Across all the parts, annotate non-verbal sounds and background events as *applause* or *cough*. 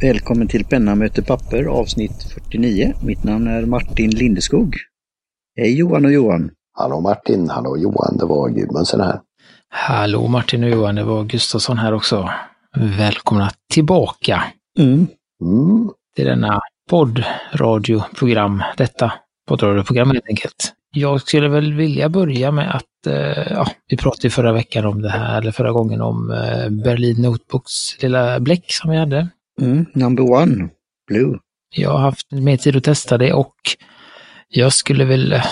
Välkommen till Penna möter papper avsnitt 49. Mitt namn är Martin Lindeskog. Hej Johan och Johan. Hallå Martin, hallå Johan, det var Gudmundsen här. Hallå Martin och Johan, det var Gustafsson här också. Välkomna tillbaka Mm. Mm. till denna poddradioprogram, detta poddradioprogram helt enkelt. Jag skulle väl vilja börja med att, eh, ja, vi pratade förra veckan om det här, eller förra gången om eh, Berlin Notebooks lilla bläck som vi hade. Mm. Number one, Blue. Jag har haft mer tid att testa det och jag skulle väl,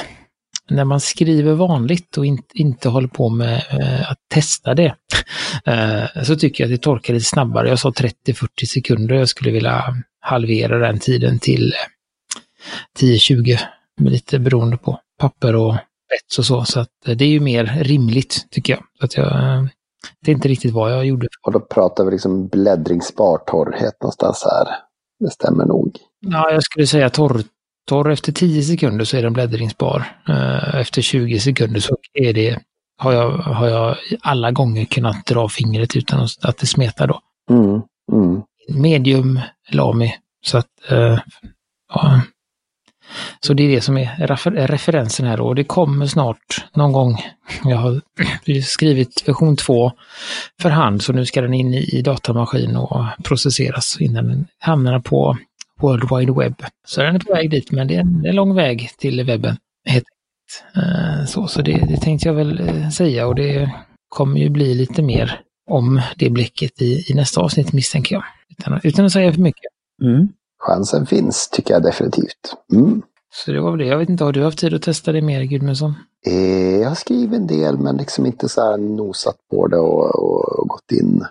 när man skriver vanligt och inte, inte håller på med eh, att testa det, *laughs* eh, så tycker jag att det torkar lite snabbare. Jag sa 30-40 sekunder, jag skulle vilja halvera den tiden till eh, 10-20, lite beroende på papper och spets och så. Så att eh, det är ju mer rimligt tycker jag. Så att jag eh, det är inte riktigt vad jag gjorde. Och då pratar vi liksom bläddringsbar torrhet någonstans här. Det stämmer nog. Ja, jag skulle säga torr, torr efter 10 sekunder så är den bläddringsbar. Eh, Efter 20 sekunder så är det, har jag, har jag alla gånger kunnat dra fingret utan att- det smetar då. Mm. Mm. Medium Lamy. Så att, eh, ja. Så det är det som är refer- referensen här. Och det kommer snart någon gång. Jag har *clears throat* skrivit version 2 för hand så nu ska den in i, i datamaskin och processeras innan den hamnar på World Wide Web. Så den är på väg dit men det är en, det är en lång väg till webben. Helt enkelt. Eh, Så, så det, det tänkte jag väl eh, säga och det kommer ju bli lite mer om det bläcket i, i nästa avsnitt misstänker jag. Utan, utan att säga för mycket. Mm. Chansen finns, tycker jag definitivt. Mm. Så det var väl det. Jag vet inte, har du haft tid att testa det mer Gudmundsson? Eh, jag har skrivit en del, men liksom inte så här nosat på det och, och, och gått in,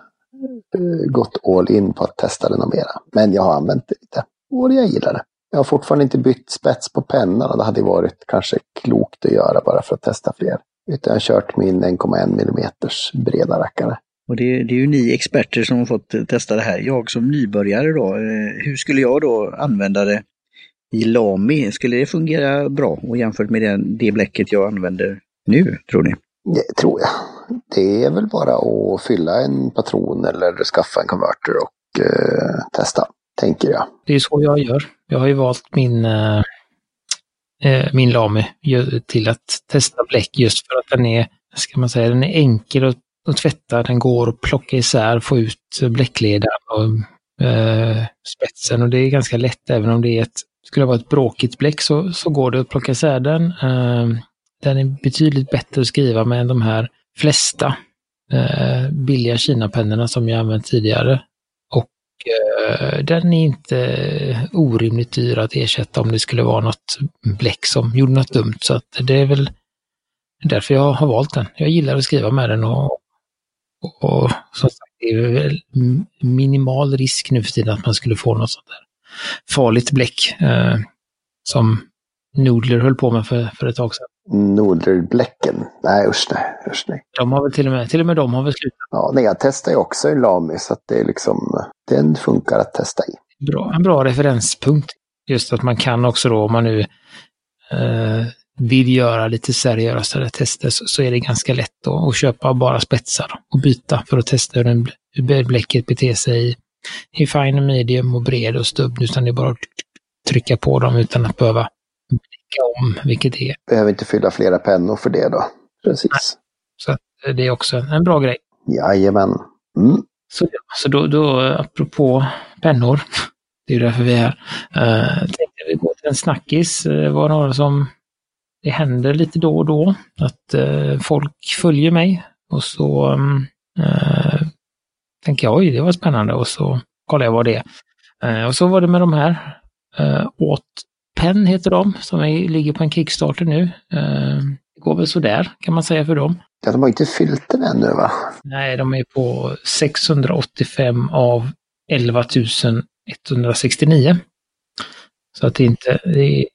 eh, gått all in på att testa det något mera. Men jag har använt det lite. Och jag gillar det. Jag har fortfarande inte bytt spets på pennan och det hade varit kanske klokt att göra bara för att testa fler. Utan jag har kört min 1,1 mm breda rackare. Och det, det är ju ni experter som har fått testa det här. Jag som nybörjare då, eh, hur skulle jag då använda det i Lami? Skulle det fungera bra och jämfört med den, det bläcket jag använder nu, tror ni? Det tror jag. Det är väl bara att fylla en patron eller skaffa en konverter och eh, testa, tänker jag. Det är så jag gör. Jag har ju valt min, eh, eh, min Lamy ju- till att testa bläck just för att den är, ska man säga, den är enkel att, att tvätta. Den går att plocka isär, få ut bläckledaren och eh, spetsen och det är ganska lätt även om det är ett, skulle vara ett bråkigt bläck så, så går det att plocka isär den. Eh, den är betydligt bättre att skriva med än de här flesta eh, billiga Kina-pennorna som jag använt tidigare. Och eh, den är inte orimligt dyr att ersätta om det skulle vara något bläck som gjorde något dumt. Så att det är väl därför jag har valt den. Jag gillar att skriva med den och, och, som sagt, det är minimal risk nu för tiden att man skulle få något sånt där farligt bläck eh, som Noodler höll på med för, för ett tag sedan. Nordlerbläcken. Nej, usch nej. Usch, nej. De har väl till och med, till och med de har väl slutat. Ja, nej, jag testar ju också en Lamy så att det är liksom, den funkar att testa i. bra, en bra referenspunkt. Just att man kan också då, om man nu eh, vill göra lite seriösare tester, så, så är det ganska lätt då att köpa bara spetsar och byta för att testa hur, den, hur bläcket beter sig i, i fine, medium och bred och stubb. Utan det är bara att trycka på dem utan att behöva blicka om vilket det är. Behöver inte fylla flera pennor för det då. Precis. Så att eh, det är också en bra grej. Jajamän. Mm. Så, så då, då, apropå pennor, *laughs* det är ju därför vi är här, uh, tänkte vi gå till en snackis. Det var några som, det händer lite då och då att eh, folk följer mig och så eh, tänker jag, oj, det var spännande och så kollar jag vad det är. Eh, och så var det med de här. Uh, åt Pen heter de, som är, ligger på en Kickstarter nu. Eh, det går väl sådär kan man säga för dem. Ja, de har inte fyllt den ännu va? Nej, de är på 685 av 11 169. Så att det inte det är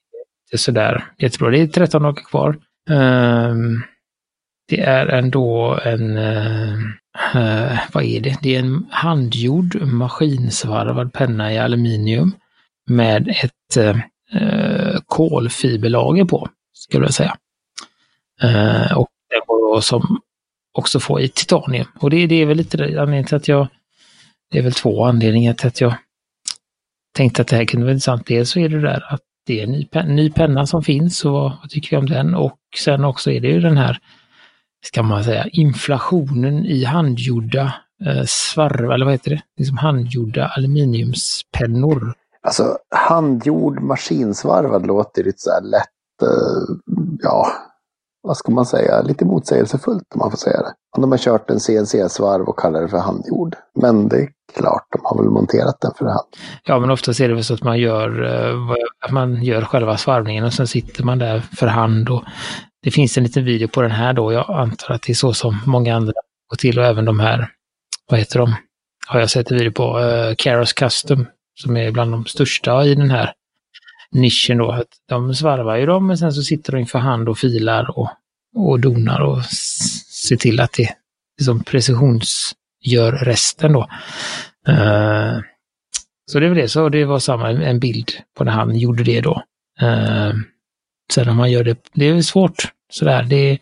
inte sådär jättebra. Det är 13 dagar kvar. Um, det är ändå en, uh, vad är det? Det är en handgjord maskinsvarvad penna i aluminium med ett uh, kolfiberlager på, skulle jag säga. Uh, och den går som också få i titanium. Och det, det är väl lite anledningen till att jag, det är väl två anledningar till att jag tänkte att det här kunde vara intressant. Dels så är det där att det är en ny, pen, ny penna som finns och vad, vad tycker vi om den? Och sen också är det ju den här, ska man säga, inflationen i handgjorda eh, svarv, eller vad heter det? Liksom handgjorda aluminiumspennor. Alltså handgjord maskinsvarvad låter lite så här lätt, eh, ja, vad ska man säga, lite motsägelsefullt om man får säga det. Om de har kört en CNC-svarv och kallar det för handgjord. Men det är klart, de har väl monterat den för hand. Ja, men oftast är det väl så att man gör, eh, att man gör själva svarvningen och sen sitter man där för hand. Och det finns en liten video på den här då. Jag antar att det är så som många andra går till och även de här, vad heter de? Har jag sett en video på, eh, uh, Caros Custom, som är bland de största i den här nischen då. Att de svarvar ju dem, men sen så sitter de inför hand och filar och, och donar och ser till att det liksom precisionsgör resten då. Uh, så det är väl det, så det var samma, en bild på när han gjorde det då. Uh, sen om man gör det, det är svårt sådär. Det,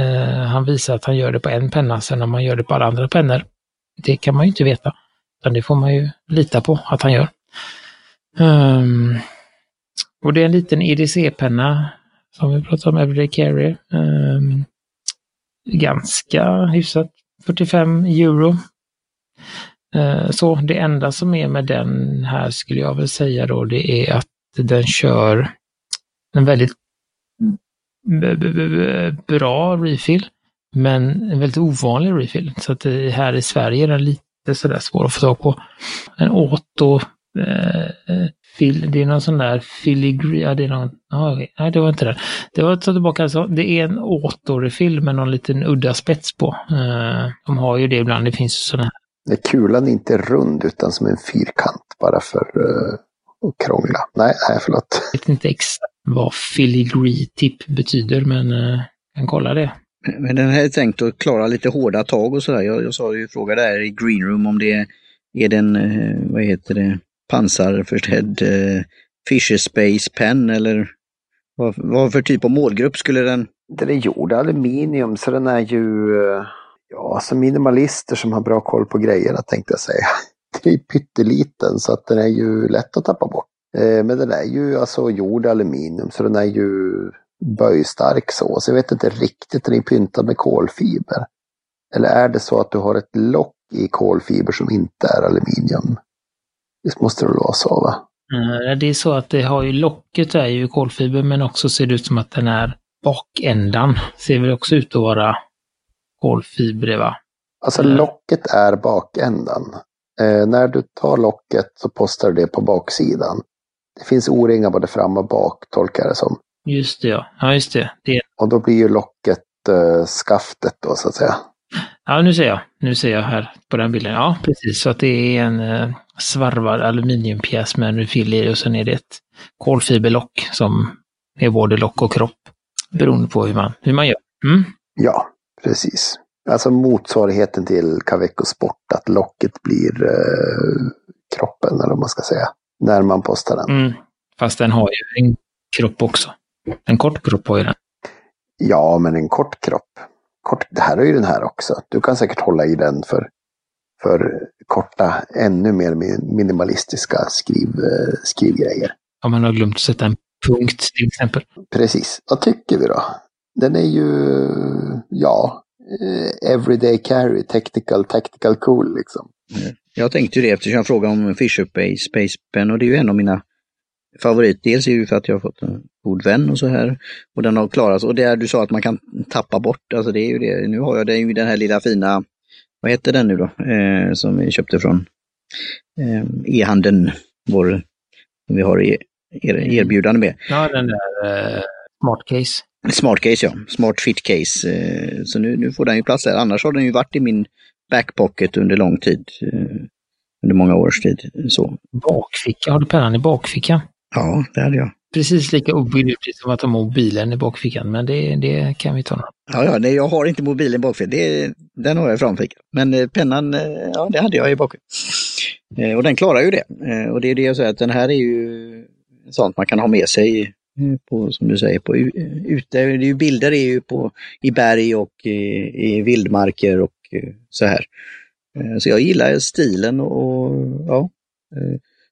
uh, han visar att han gör det på en penna, sen om man gör det på alla andra pennor, det kan man ju inte veta. Utan det får man ju lita på att han gör. Um, och det är en liten EDC-penna som vi pratade om, Everyday Carrier. Um, ganska hyfsat, 45 euro. Uh, så det enda som är med den här skulle jag väl säga då, det är att den kör en väldigt bra refill, men en väldigt ovanlig refill. Så att här i Sverige är den lite sådär svår att få tag på. En Auto eh, eh Fil, det är någon sån där filigree, ja det är någon, ah, nej det var inte det. Det var ta tillbaka, alltså, det är en återrefill med någon liten udda spets på. Uh, de har ju det ibland, det finns sådana här. Det kulan är inte rund utan som en fyrkant bara för uh, att krångla. Nej, nej förlåt. Jag vet inte exakt vad filigree tip betyder men uh, kan kolla det. Men den här är tänkt att klara lite hårda tag och sådär. Jag, jag sa ju, frågade där i greenroom om det är den, vad heter det, pansarförsedd eh, Fisher Space Pen eller vad, vad för typ av målgrupp skulle den? Den är gjord aluminium så den är ju, eh, ja, alltså minimalister som har bra koll på grejerna tänkte jag säga. *laughs* Den är pytteliten så att den är ju lätt att tappa bort. Eh, men den är ju alltså gjord aluminium så den är ju böjstark så. Så jag vet inte riktigt, den är pyntad med kolfiber. Eller är det så att du har ett lock i kolfiber som inte är aluminium? Visst måste det vara så va? Det är så att det har ju locket är ju kolfiber men också ser det ut som att den är bakändan. Ser väl också ut att vara kolfiber va? Alltså locket är bakändan. Eh, när du tar locket så postar du det på baksidan. Det finns O-ringar både fram och bak, tolkar jag det som. Just det, ja. Ja, just det. det. Och då blir ju locket eh, skaftet då, så att säga. Ja, nu ser jag. Nu ser jag här på den bilden. Ja, precis. Så att det är en eh, svarvad aluminiumpjäs med en refill i och sen är det ett kolfiberlock som är både lock och kropp. Beroende på hur man, hur man gör. Mm. Ja, precis. Alltså motsvarigheten till Caveco Sport, att locket blir eh, kroppen, eller vad man ska säga, när man postar den. Mm. Fast den har ju en kropp också. En kort kropp har ju den. Ja, men en kort kropp. Kort, det här är ju den här också. Du kan säkert hålla i den för för korta, ännu mer minimalistiska skriv, eh, skrivgrejer. Om man har glömt att sätta en punkt till exempel. Precis. Vad tycker vi då? Den är ju, ja, eh, everyday carry, technical, tactical cool liksom. Jag tänkte ju det eftersom jag frågade om Fisher Space, Space Pen och det är ju en av mina favorit. Dels är ju för att jag har fått en god vän och så här. Och den har klarat Och det du sa att man kan tappa bort, alltså det är ju det. Nu har jag den, den här lilla fina vad heter den nu då, eh, som vi köpte från eh, e-handeln, vår, som vi har er, erbjudande med. Ja, den där eh, Smart Case. Smart Case ja, Smart Fit Case. Eh, så nu, nu får den ju plats där. Annars har den ju varit i min backpocket under lång tid. Eh, under många års tid. Så. Bakficka, har du pennan i bakfickan? Ja, det hade jag precis lika obegripligt som att ha mobilen i bakfickan, men det, det kan vi ta. Ja, ja nej, jag har inte mobilen i bakfickan, den har jag i framfickan. Men eh, pennan, eh, ja det hade jag i bakfickan. Eh, och den klarar ju det. Eh, och det är det jag säger, att den här är ju sånt man kan ha med sig eh, på, som du säger, på ute. Det är ju bilder är ju på, i berg och i, i vildmarker och så här. Så jag gillar stilen och ja,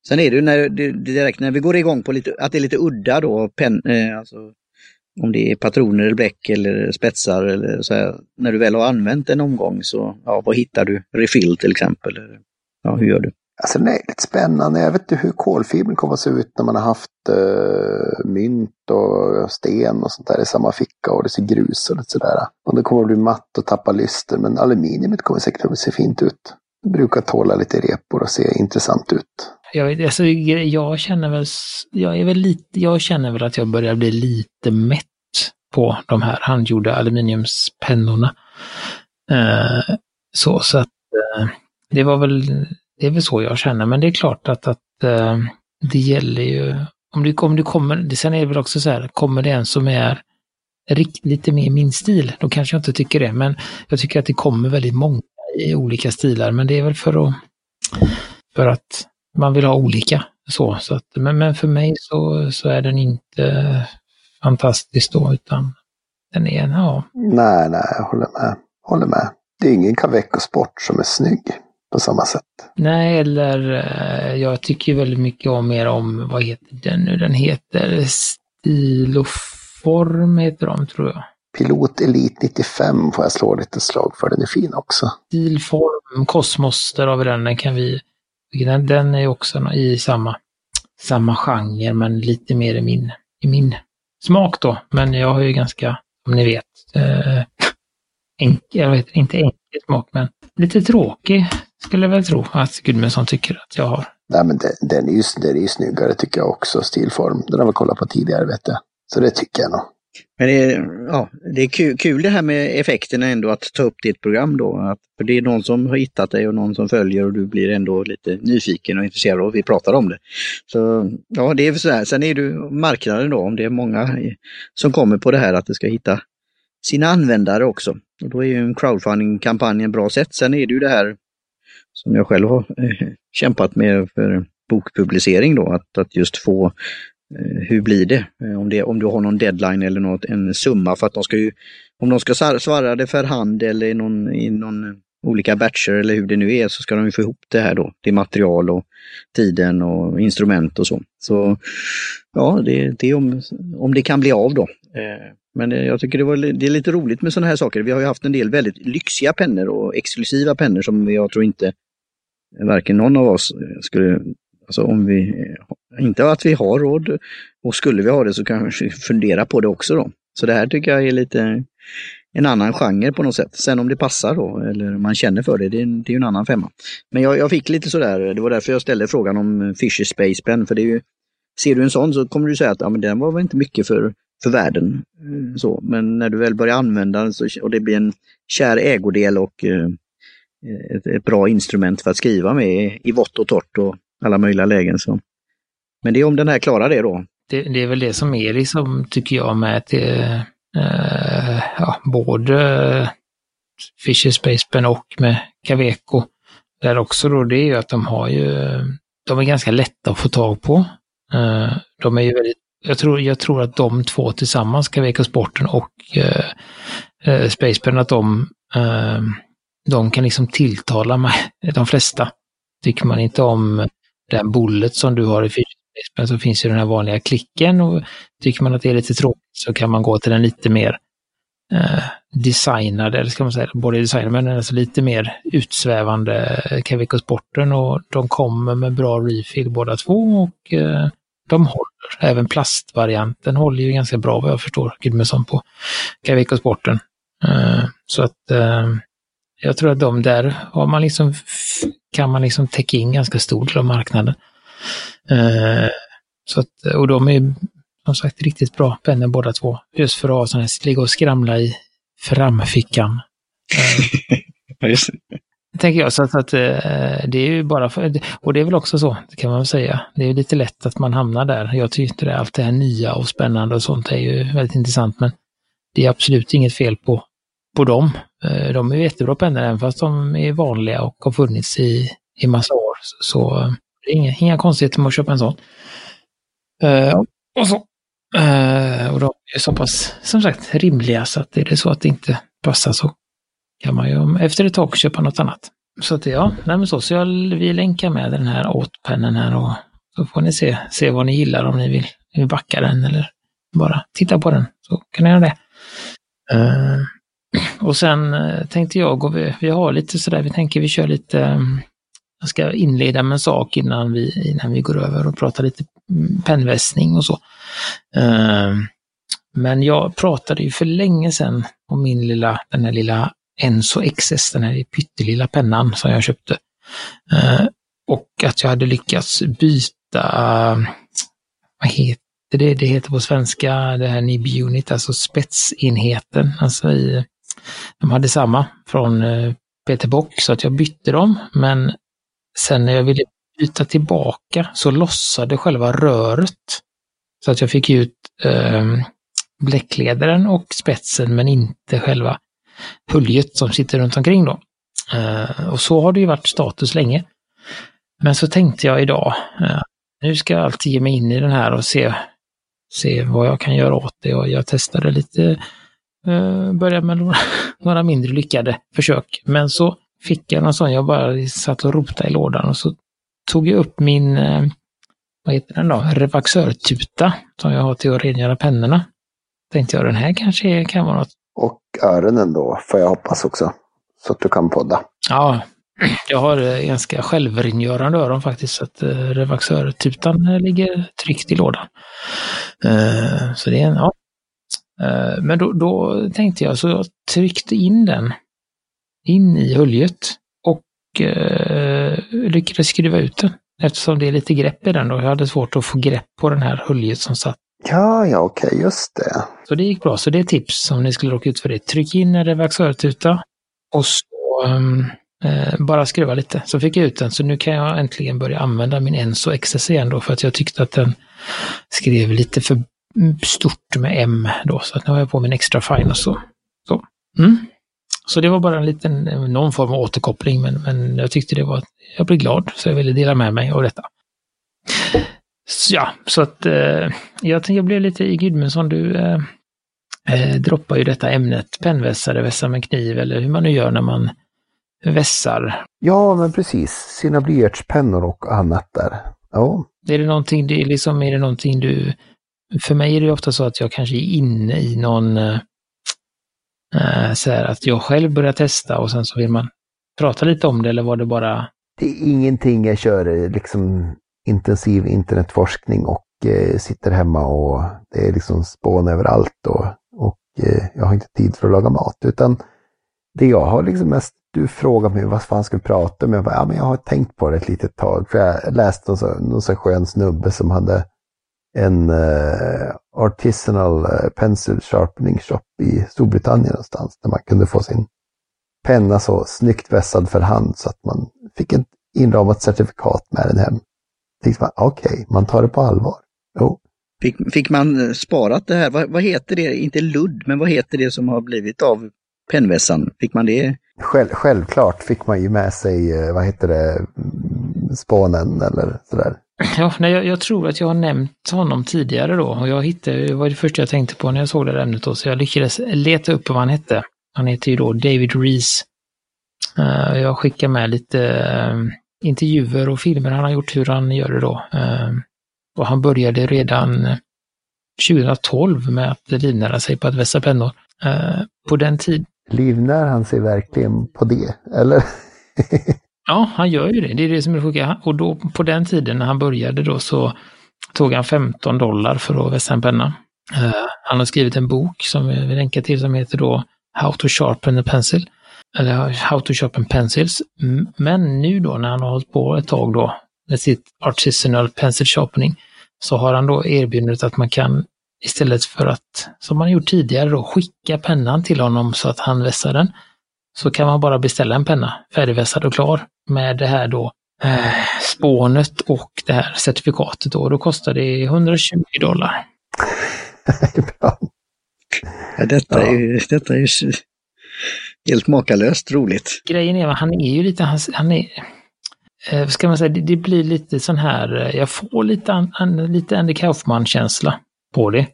Sen är det ju när, det, direkt när vi går igång på lite, att det är lite udda då, pen, eh, alltså, om det är patroner eller bläck eller spetsar eller så här, När du väl har använt en omgång så, ja, vad hittar du? Refill till exempel. Ja, hur gör du? Alltså det är lite spännande. Jag vet inte hur kolfibern kommer att se ut när man har haft uh, mynt och sten och sånt där i samma ficka och det ser grus och lite sådär. Och det kommer att bli matt och tappa lyster men aluminiumet kommer säkert att se fint ut. Det brukar tåla lite repor och se intressant ut. Jag, alltså, jag känner väl, jag är väl lite, jag känner väl att jag börjar bli lite mätt på de här handgjorda aluminiumspennorna. Eh, så, så att eh, det var väl det är väl så jag känner, men det är klart att, att eh, det gäller ju, om du, om du kommer, det, sen är det väl också så här, kommer det en som är rikt, lite mer min stil, då kanske jag inte tycker det, men jag tycker att det kommer väldigt många i olika stilar, men det är väl för att, för att man vill ha olika. Så, så att, men, men för mig så, så är den inte fantastisk då, utan den är, ja. Nej, nej, jag håller med. Håller med. Det är ingen Caveco Sport som är snygg på samma sätt. Nej, eller eh, jag tycker väldigt mycket om mer om, vad heter den nu, den heter Stiloform heter de tror jag. Pilot Elite 95 får jag slå lite slag för, den är fin också. Stilform, Kosmos, där har vi den, den kan vi, den, den är också i samma, samma genre men lite mer i min, i min smak då. Men jag har ju ganska, som ni vet, eh, enkel, jag vet inte enkel smak men lite tråkig skulle jag väl tro att Gudmundsson tycker att jag har. Nej, men den, den, är ju, den är ju snyggare tycker jag också, stilform. Den har vi kollat på tidigare vet jag. Så det tycker jag nog. Men det är, ja, det är kul, kul det här med effekterna ändå att ta upp ditt program då. Att, för det är någon som har hittat dig och någon som följer och du blir ändå lite nyfiken och intresserad och vi pratar om det. Så ja, det är så här. Sen är du marknaden då, om det är många som kommer på det här att det ska hitta sina användare också. Och då är ju en crowdfunding-kampanj en bra sätt. Sen är det ju det här som jag själv har eh, kämpat med för bokpublicering då, att, att just få Eh, hur blir det? Eh, om, det? om du har någon deadline eller något, en summa för att de ska ju, om de ska svara det för hand eller i någon, i någon eh, olika batcher eller hur det nu är så ska de ju få ihop det här då. Det är material och tiden och instrument och så. Så ja, det, det är om, om det kan bli av då. Men jag tycker det, var, det är lite roligt med sådana här saker. Vi har ju haft en del väldigt lyxiga pennor och exklusiva pennor som jag tror inte varken någon av oss skulle, alltså om vi, inte att vi har råd och skulle vi ha det så kanske vi fundera på det också då. Så det här tycker jag är lite en annan genre på något sätt. Sen om det passar då, eller man känner för det, det är, det är en annan femma. Men jag, jag, fick lite sådär, det var därför jag ställde frågan om Fisher Space Pen, för det är ju, ser du en sån så kommer du säga att ja, men den var väl inte mycket för, för världen. Eh, så, men när du väl börjar använda den så, och det blir en kär ägodel och eh, ett, ett, bra instrument för att skriva med i vått och torrt och alla möjliga lägen. Så. Men det är om den här klarar det då. Det, det är väl det som är liksom, tycker jag, med att det, eh, ja, både eh, Fisher Space Pen och med Caveco. Där också då, det är ju att de har ju, de är ganska lätta att få tag på. Eh, de är ju väldigt, jag tror, jag tror att de två tillsammans, Caveco Sporten och eh, eh Space Pen, att de eh, de kan liksom tilltala mig, de flesta. Tycker man inte om den bullet som du har i men så finns ju den här vanliga klicken och tycker man att det är lite tråkigt så kan man gå till den lite mer eh, designade, eller ska man säga, både designade men alltså lite mer utsvävande Cavico Sporten och de kommer med bra refill båda två och eh, de håller. Även plastvarianten håller ju ganska bra vad jag förstår, Gudmundsson på Cavico Sporten. Eh, så att eh, jag tror att de där har man liksom, kan man liksom täcka in ganska stor del av marknaden. Eh, Eh, så att, och de är som sagt riktigt bra pennor båda två. Just för att ha sådana här, ligga och skramla i framfickan. *laughs* Eh, just tänker jag. Så att, att, eh, det är ju bara för, och det är väl också så, det kan man väl säga. Det är lite lätt att man hamnar där. Jag tycker det, allt det här nya och spännande och sånt är ju väldigt intressant, men det är absolut inget fel på på dem. Eh, de är jättebra pennor även fast de är vanliga och har funnits i, i massa år. Så eh, det är inga, inga konstigheter med att köpa en sån. Uh, och så. Uh, och de är så pass, som sagt, rimliga så att är det så att det inte passar så kan man ju efter ett tag köpa något annat. Så att ja, nej men så, så jag, vi länkar med den här åtpennen här och, Så får ni se, se vad ni gillar om ni vill, vill backa den eller bara titta på den. Så kan ni göra det. Uh, och sen tänkte jag och vi, vi har lite sådär, vi tänker vi kör lite, mm, jag ska inleda med en sak innan vi, innan vi går över och pratar lite pennvässning och så. Uh, men jag pratade ju för länge sedan om min lilla, den här lilla Enso XS, den här pyttelilla pennan som jag köpte. Uh, och att jag hade lyckats byta, vad heter det, det heter på svenska, det här NIB Unit, alltså spetsenheten. Alltså i, de hade samma från uh, Peter Bock, så att jag bytte dem, men sen när jag ville byta tillbaka så lossade själva röret. Så att jag fick ut eh, bläckledaren och spetsen men inte själva puljet som sitter runt omkring då. Eh, och så har det ju varit status länge. Men så tänkte jag idag, eh, nu ska jag alltid ge mig in i den här och se, se vad jag kan göra åt det. Och jag testade lite, eh, började med några, *laughs* några mindre lyckade försök. Men så fick jag någon sån, jag bara satt och rotade i lådan och så tog jag upp min, vad heter den då, revaxörtuta som jag har till att rengöra pennorna. Tänkte jag, den här kanske kan vara något och öronen då, får jag hoppas också. Så att du kan podda. Ja, *clears throat* jag har eh, ganska självrengörande öron faktiskt. Så att uh, revaxörtutan ligger tryggt i lådan. Så det är en, ja. Men då, då, tänkte jag, så jag tryckte in den in i höljet och uh, lyckades skruva ut den. Eftersom det är lite grepp i den då. Jag hade svårt att få grepp på den här höljet som satt Ja, ja, okej, okay, just det. Så det gick bra. Så det är tips om ni skulle råka ut för det. Tryck in en revaxörtuta och så um, eh, bara skruva lite. Så fick jag ut den. Så nu kan jag äntligen börja använda min Enso XS igen då för att jag tyckte att den skrev lite för stort med M då. Så att nu har jag på min extra fine och så. Så, mm. Så det var bara en liten, någon form av återkoppling men, men jag tyckte det var, jag blev glad så jag ville dela med mig av detta. Ja, så att eh, jag, jag blev lite i Gudmundsson, du eh, eh, droppar ju detta ämnet, pennvässare, vässa med kniv eller hur man nu gör när man vässar. Ja, men precis. Sina blyertspennor och annat där. Ja. Är det någonting, det är liksom, är det någonting du... För mig är det ofta så att jag kanske är inne i någon... Eh, så här att jag själv börjar testa och sen så vill man prata lite om det eller var det bara... Det är ingenting jag kör eh, liksom intensiv internetforskning och eh, sitter hemma och det är liksom spån överallt och, och eh, jag har inte tid för att laga mat. Utan det jag har liksom mest, du frågar mig vad fan ska vi prata om? Jag bara, ja men jag har tänkt på det ett litet tag. För jag läste någon, så, någon så skön snubbe som hade en uh, artisanal uh, pencil sharpening shop i Storbritannien någonstans. Där man kunde få sin penna så snyggt vässad för hand så att man fick ett inramat certifikat med den hem tänkte man, okej, okay, man tar det på allvar. Jo. Fick, fick man sparat det här? Vad, vad, heter det? Inte ludd, men vad heter det som har blivit av pennvässan? Fick man det? Själv, självklart fick man ju med sig, eh, vad heter det, spånen eller sådär. Ja, nej, jag, jag, tror att jag har nämnt honom tidigare då och jag hittade, det var det första jag tänkte på när jag såg det där ämnet då, så jag lyckades leta upp vad han hette. Han heter ju då David Rees. Uh, jag skickar med lite uh, intervjuer och filmer han har gjort hur han gör det då. Uh, och han började redan 2012 med att livnära sig på att vässa pennor. På den tiden... Livnär han sig verkligen på det, eller? *laughs* ja, han gör ju det. Det är det som är det sjuka. Och då på den tiden när han började då så tog han 15 dollar för att vässa en penna. Uh, han har skrivit en bok som vi länkar till som heter då How to sharpen a pencil eller How to Sharpen Pencils. Men nu då när han har hållit på ett tag då med sitt artisanal pencil sharpening så har han då erbjudit att man kan istället för att, som man gjort tidigare då, skicka pennan till honom så att han vässar den, så kan man bara beställa en penna färdigvässad och klar med det här då eh, spånet och det här certifikatet då. Då kostar det 120 dollar. *laughs* ja, detta, ja. Är, detta är helt makalöst roligt. Grejen är att han är ju lite, han, han är, eh, ska man säga, det, det, blir lite sån här, eh, jag får lite, an, lite Andy Kaufman-känsla på det.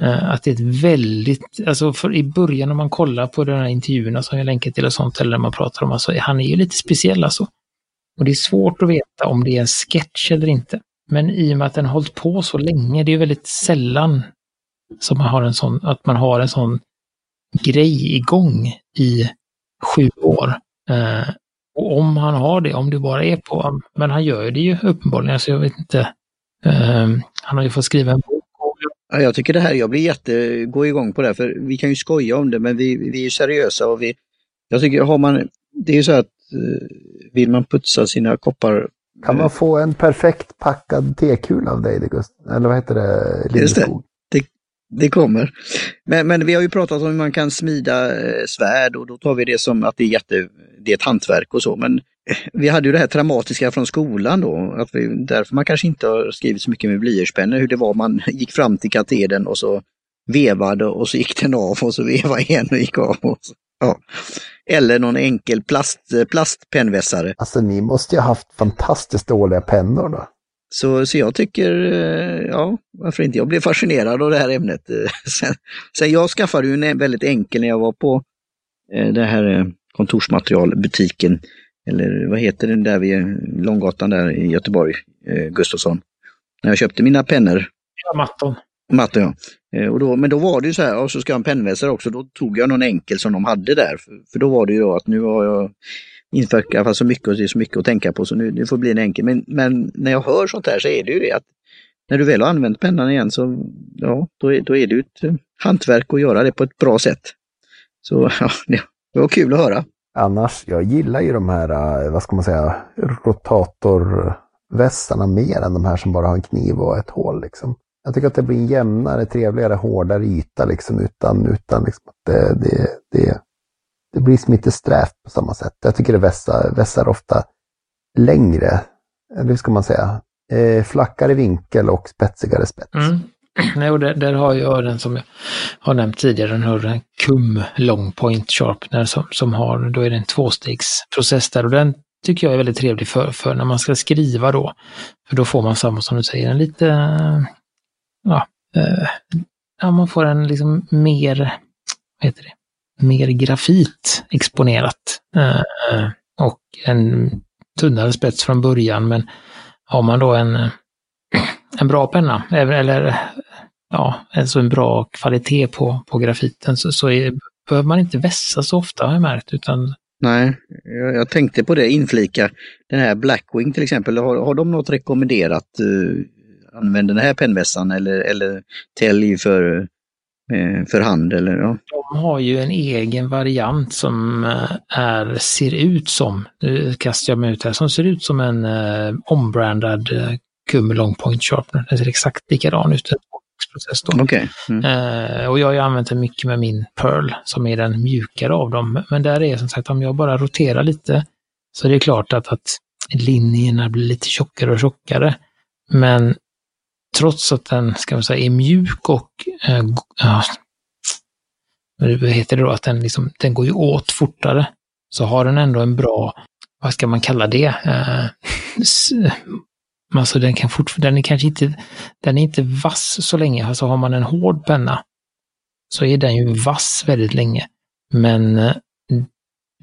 Eh, att det är ett väldigt, alltså för i början om man kollar på de här intervjuerna som jag länkar till och sånt, eller när man pratar om, alltså han är ju lite speciell alltså. Och det är svårt att veta om det är en sketch eller inte. Men i och med att den har hållit på så länge, det är väldigt sällan som man har en sån, att man har en sån grej igång i sju år. Eh, och om han har det, om det bara är på, men han gör det ju uppenbarligen, så jag vet inte. Eh, han har ju fått skriva en bok. Ja, jag tycker det här, jag blir jätte, gå igång på det här, för vi kan ju skoja om det, men vi, vi är seriösa och vi, jag tycker har man, det är ju så att eh, vill man putsa sina koppar Kan man få en perfekt packad tekula av dig, Gust? Eller vad heter det? Just det. Lindskog? det kommer. Men, men vi har ju pratat om hur man kan smida eh, svärd och då tar vi det som att det är, jätte, det är ett hantverk och så. Men eh, vi hade ju det här traumatiska från skolan då, att vi, därför man kanske inte har skrivit så mycket med blyertspennor, hur det var man gick fram till katedern och så vevade och så gick den av och så vevade igen och gick av. Och så, ja. Eller någon enkel plast, plastpennvässare. Alltså ni måste ju ha haft fantastiskt dåliga pennor då. Så, så jag tycker, eh, ja, varför inte? Jag blev fascinerad av det här ämnet. eh, *laughs* Sen, sen jag skaffade ju en väldigt enkel när jag var på eh, det här kontorsmaterialbutiken, eller vad heter den där vid Långgatan där i Göteborg, eh, Gustafsson. När jag köpte mina pennor, Ja, Matton. matte ja. Eh, Och då, men då var det ju så här, och så ska jag ha en pennvässare också, då tog jag någon enkel som de hade där. För, för då var det ju då att nu har jag infört i alla fall så mycket och det är så mycket att tänka på så nu det får bli en enkel. Men, men när jag hör sånt här så är det ju det att när du väl har använt pennan igen så ja, då är, då är det ju ett eh, hantverk att göra det på ett bra sätt. Så *laughs* ja, det var kul att höra. Annars, jag gillar ju de här, eh, vad ska man säga, rotatorvässarna mer än de här som bara har en kniv och ett hål. Liksom. Jag tycker att det blir en jämnare, trevligare, hårdare yta liksom, utan, utan liksom, att det, det, det, det blir som inte strävt på samma sätt. Jag tycker det vässar, vässar ofta längre, eller hur ska man säga, eh, flackare vinkel och spetsigare spets. Mm. *clears throat* Nej, och där, där har jag den som jag har nämnt tidigare, den har KUM Long Point Sharpener som, som har, då är det en tvåstegsprocess där och den tycker jag är väldigt trevlig för, för när man ska skriva då. För då får man samma som du säger, en lite, ja, eh, ja man får en liksom mer, vad heter det, mer grafit exponerat. Eh, och en tunnare spets från början, men har man då en, en bra penna, eller- eller ja, alltså en bra kvalitet på, på grafiten, så, så är, behöver man inte vässa så ofta har jag märkt, utan Nej, jag, jag tänkte på det, inflika den här Blackwing till exempel. Har, har de något rekommenderat? Uh, använd den här pennvässan eller, eller tälj för, eh, för hand eller ja. de har ju en egen variant som eh, är, ser ut som, nu kastar jag mig ut här, som ser ut som en eh, ombrandad eh, Kumme Long Point Sharpener. Den ser exakt likadan ut. En process då. Okej. Mm. Eh, och jag har ju använt den mycket med min Pearl som är den mjukare av dem. Men där är som sagt, om jag bara roterar lite så är det klart att, att linjerna blir lite tjockare och tjockare. Men trots att den, ska man säga, är mjuk och eh, ja, vad heter det då, att den, liksom, den går ju åt fortare, så har den ändå en bra, vad ska man kalla det, eh, men alltså den kan fortfarande, den är kanske inte, den är inte vass så länge, alltså har man en hård penna så är den ju vass väldigt länge. Men eh,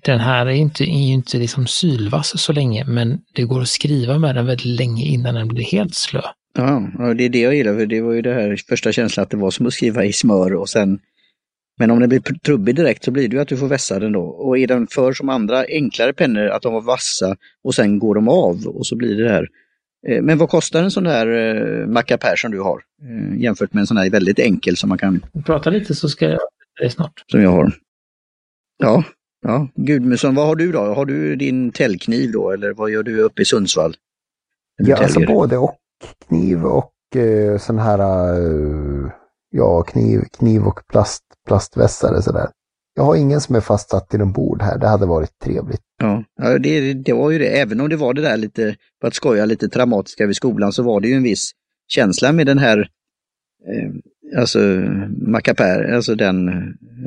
den här är ju inte, är ju inte liksom sylvass så länge, men det går att skriva med den väldigt länge innan den blir helt slö. Ja, ja, det är det jag gillar, för det var ju det här första känslan att det var som att skriva i smör och sen men om den blir trubbig direkt så blir det ju att du får vässa den då. Och är den för som andra enklare pennor, att de var vassa och sen går de av och så blir det här. Eh, Men vad kostar en sån där eh, Macapär som du har? Eh, jämfört med en sån här väldigt enkel som man kan, Prata lite så ska jag det snart. som jag har. Ja, ja. Gudmundsson, vad har du då? Har du din täljkniv då eller vad gör du uppe i Sundsvall? Ja, alltså både och. Kniv och eh, sån här, eh, ja, kniv, kniv och plast, plastvässare sådär. Jag har ingen som är fastsatt till en bord här. Det hade varit trevligt. Ja, ja det, det var ju det. Även om det var det där lite, för att skoja, lite traumatiska vid skolan så var det ju en viss känsla med den här, eh, alltså Macapär, alltså den,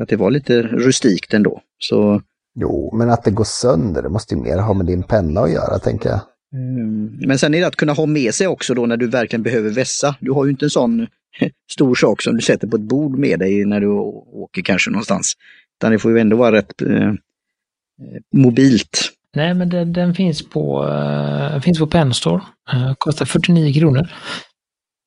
att det var lite rustikt ändå. Så, Jo, men att det går sönder, det måste ju mer ha med din penna att göra, tänker jag. eh, men sen är det att kunna ha med sig också då när du verkligen behöver vässa. Du har ju inte en sån *laughs* stor sak som du sätter på ett bord med dig när du åker kanske någonstans. Utan det får ju ändå vara rätt eh, eh, mobilt. Nej, men den, den finns på, uh, finns på Penstore. Uh, eh, kostar 49 kronor.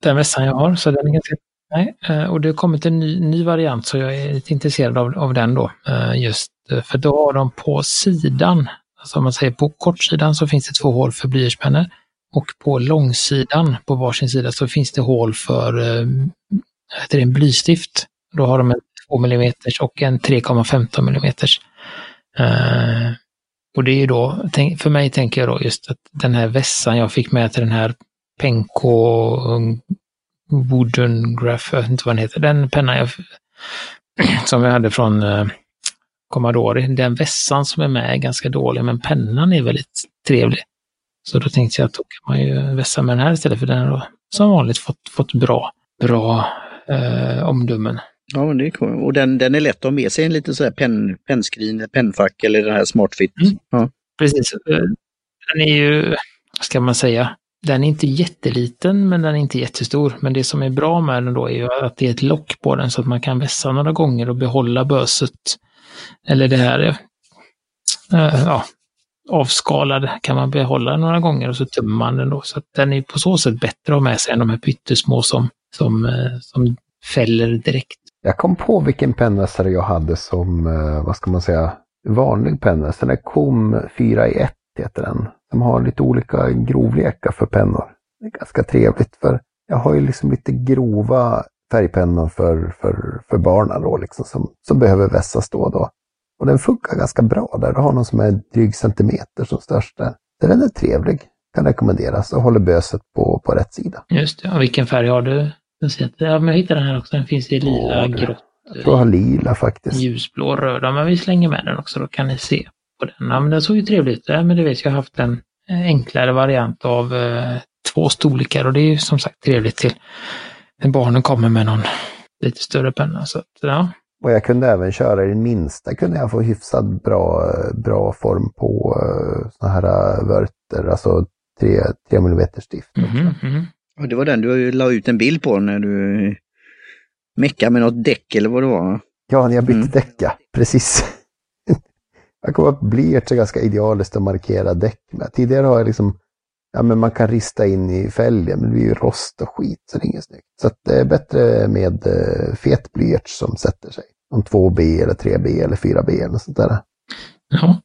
Den vässan jag har, så den är ganska... Nej, uh, och det har kommit en ny, ny variant så jag är lite intresserad av, av den då. Uh, just för då har de på sidan, alltså om man säger på kortsidan så finns det två hål för blyertspennor. Och på långsidan, på varsin sida, så finns det hål för uh, heter det, en blystift. Då har de en 2 mm och en 3,15 mm. Uh, och det är ju då, för mig tänker jag då just att den här vässan jag fick med till den här Penko um, Wooden Graph, jag vet inte vad den heter, den pennan jag, *clears throat* som jag hade från uh, Commodore, den vässan som är med är ganska dålig, men pennan är väldigt trevlig. Så då tänkte jag att då kan man ju vässa med den här istället, för den har som vanligt fått, fått bra, bra eh, omdömen. Ja, det är cool. Och den, den är lätt att ha med sig en liten sån här pen, pennskrin, pennfack eller den här smartfit. Mm. Ja. Precis. Eh, den är ju, vad ska man säga, den är inte jätteliten men den är inte jättestor. Men det som är bra med den då är ju att det är ett lock på den så att man kan vässa några gånger och behålla böset. Eller det här, äh, ja, avskalad kan man behålla några gånger och så tömmer man den då. Så att den är på så sätt bättre att ha med sig än de här pyttesmå som, som, eh, som fäller direkt. Jag kom på vilken pennvässare jag hade som, eh, vad ska man säga, vanlig pennvässare. Den är KOM 4 i 1 heter den. De har lite olika grovlekar för pennor. Det är ganska trevligt för jag har ju liksom lite grova färgpennor för, för, för barnen då, liksom, som, som behöver vässas då och då. Och den funkar ganska bra där. Du har någon som är dryg centimeter som störst där. Den är trevlig. Kan rekommenderas och håller böset på, på rätt sida. Just det. Och vilken färg har du? Ja, men jag hittade den här också. Den finns i lila, ja, grått. Jag tror jag har lila faktiskt. Ljusblå, röda. Men vi slänger med den också. Då kan ni se på den. Ja, men den såg ju trevlig ut. Men det vet jag. har haft en enklare variant av eh, två storlekar och det är ju som sagt trevligt till när barnen kommer med någon lite större penna. Så att, ja. Och jag kunde även köra i den minsta, kunde jag få hyfsat bra, bra form på uh, sådana här uh, vörter, alltså 3, 3 mm stift. Mm -hmm. Och det var den du la ut en bild på när du meckade med något däck eller vad det var? Ja, när jag bytte mm. däck, precis. *laughs* jag kommer att blyerts är ganska idealiskt att markera däck med. Tidigare har jag liksom, ja men man kan rista in i fälgen, men det blir ju rost och skit så det är inget snyggt. Så det är bättre med uh, fet blyerts som sätter sig. Om 2B eller 3B eller 4B eller sånt där. Ja.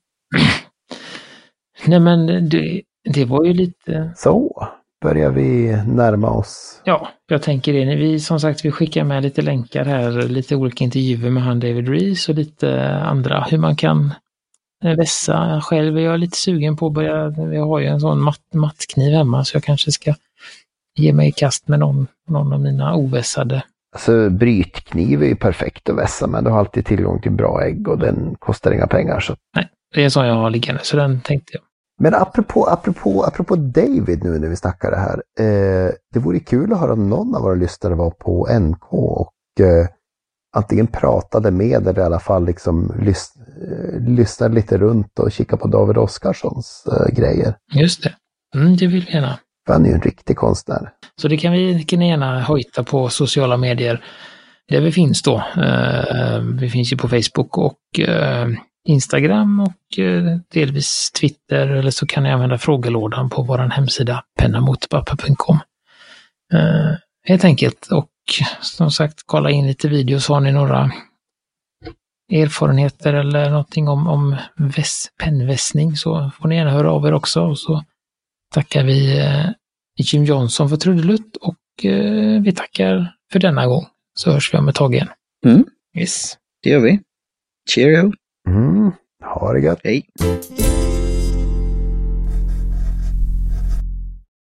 *clears throat* Nej men det, det var ju lite... Så, börjar vi närma oss. Ja, jag tänker det. Vi, som sagt, vi skickar med lite länkar här, lite olika intervjuer med han David Rees och lite andra, hur man kan vässa. Själv är jag lite sugen på att börja, jag har ju en sån matt, mattkniv hemma så jag kanske ska ge mig i kast med någon, någon av mina ovässade Alltså brytkniv är ju perfekt att vässa men du har alltid tillgång till bra ägg och den kostar inga pengar. Så. Nej, det är så jag har liggande så den tänkte jag. Men apropå, apropå, apropå David nu när vi snackar det här. Eh, det vore kul att höra någon av våra lyssnare vara på NK och eh, antingen pratade med eller i alla fall liksom lys, eh, lyssnade lite runt och kika på David Oskarssons eh, grejer. Just det, mm, det vill vi gärna. För han är ju en riktig konstnär. Så det kan vi kan gärna hojta på sociala medier där vi finns då. Eh, vi finns ju på Facebook och eh, Instagram och eh, delvis Twitter eller så kan ni använda frågelådan på vår hemsida pennamotpappa.com. Helt enkelt och som sagt kolla in lite videos. Har ni några erfarenheter eller någonting om, om väss, pennvässning så får ni gärna höra av er också. Och så tackar vi Jim Johnson för trudelutt och eh, vi tackar för denna gång. Så hörs vi om ett tag igen. Mm. Yes. Det gör vi. Cheerio! Mm. Ha det gött! Hej!